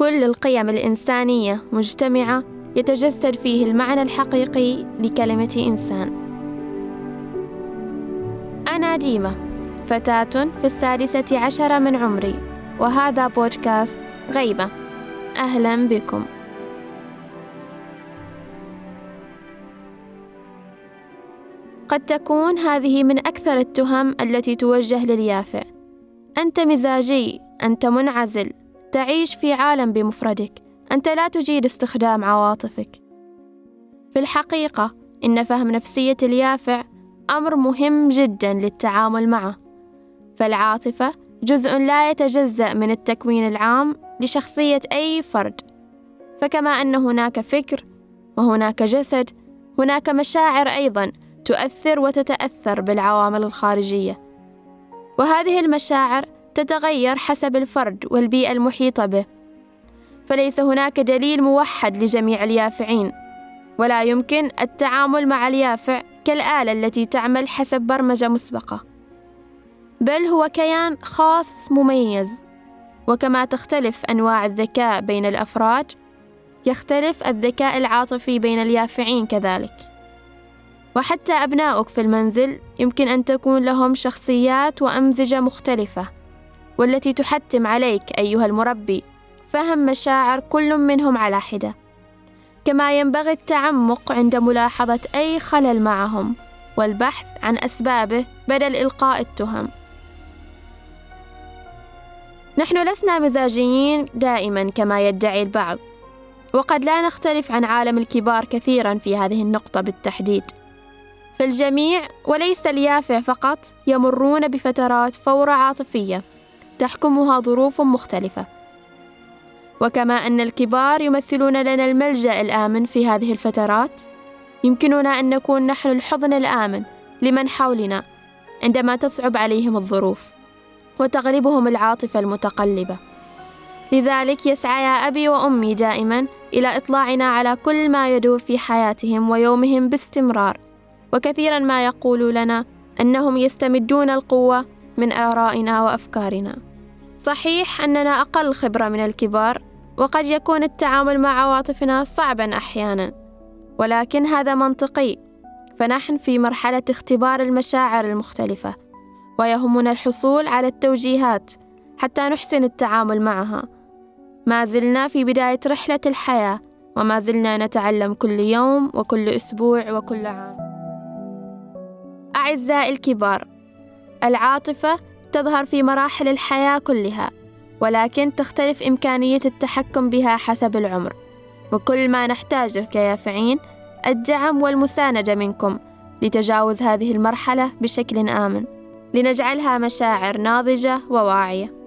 كل القيم الإنسانية مجتمعة يتجسد فيه المعنى الحقيقي لكلمة إنسان. أنا ديمة فتاة في السادسة عشر من عمري وهذا بودكاست غيبة. أهلا بكم. قد تكون هذه من أكثر التهم التي توجه لليافع. أنت مزاجي أنت منعزل. تعيش في عالم بمفردك. أنت لا تجيد استخدام عواطفك. في الحقيقة إن فهم نفسية اليافع أمر مهم جدا للتعامل معه. فالعاطفة جزء لا يتجزأ من التكوين العام لشخصية أي فرد. فكما أن هناك فكر وهناك جسد هناك مشاعر أيضا تؤثر وتتأثر بالعوامل الخارجية. وهذه المشاعر تتغير حسب الفرد والبيئة المحيطة به. فليس هناك دليل موحد لجميع اليافعين ولا يمكن التعامل مع اليافع كالآلة التي تعمل حسب برمجة مسبقة. بل هو كيان خاص مميز وكما تختلف أنواع الذكاء بين الأفراد يختلف الذكاء العاطفي بين اليافعين كذلك. وحتى أبناؤك في المنزل يمكن أن تكون لهم شخصيات وأمزجة مختلفة. والتي تحتم عليك أيها المربي فهم مشاعر كل منهم على حدة. كما ينبغي التعمق عند ملاحظة أي خلل معهم والبحث عن أسبابه بدل إلقاء التهم. نحن لسنا مزاجيين دائما كما يدعي البعض وقد لا نختلف عن عالم الكبار كثيرا في هذه النقطة بالتحديد. فالجميع وليس اليافع فقط يمرون بفترات فورة عاطفية. تحكمها ظروف مختلفة. وكما أن الكبار يمثلون لنا الملجأ الآمن في هذه الفترات يمكننا أن نكون نحن الحضن الآمن لمن حولنا عندما تصعب عليهم الظروف وتغلبهم العاطفة المتقلبة. لذلك يسعى يا أبي وأمي دائما إلى إطلاعنا على كل ما يدور في حياتهم ويومهم باستمرار. وكثيرا ما يقولوا لنا أنهم يستمدون القوة من آرائنا وأفكارنا. صحيح أننا أقل خبرة من الكبار وقد يكون التعامل مع عواطفنا صعبا أحيانا. ولكن هذا منطقي فنحن في مرحلة اختبار المشاعر المختلفة ويهمنا الحصول على التوجيهات حتى نحسن التعامل معها. ما زلنا في بداية رحلة الحياة وما زلنا نتعلم كل يوم وكل أسبوع وكل عام. أعزائي الكبار العاطفة تظهر في مراحل الحياة كلها ولكن تختلف إمكانية التحكم بها حسب العمر. وكل ما نحتاجه كيافعين الدعم والمساندة منكم لتجاوز هذه المرحلة بشكل آمن. لنجعلها مشاعر ناضجة وواعية.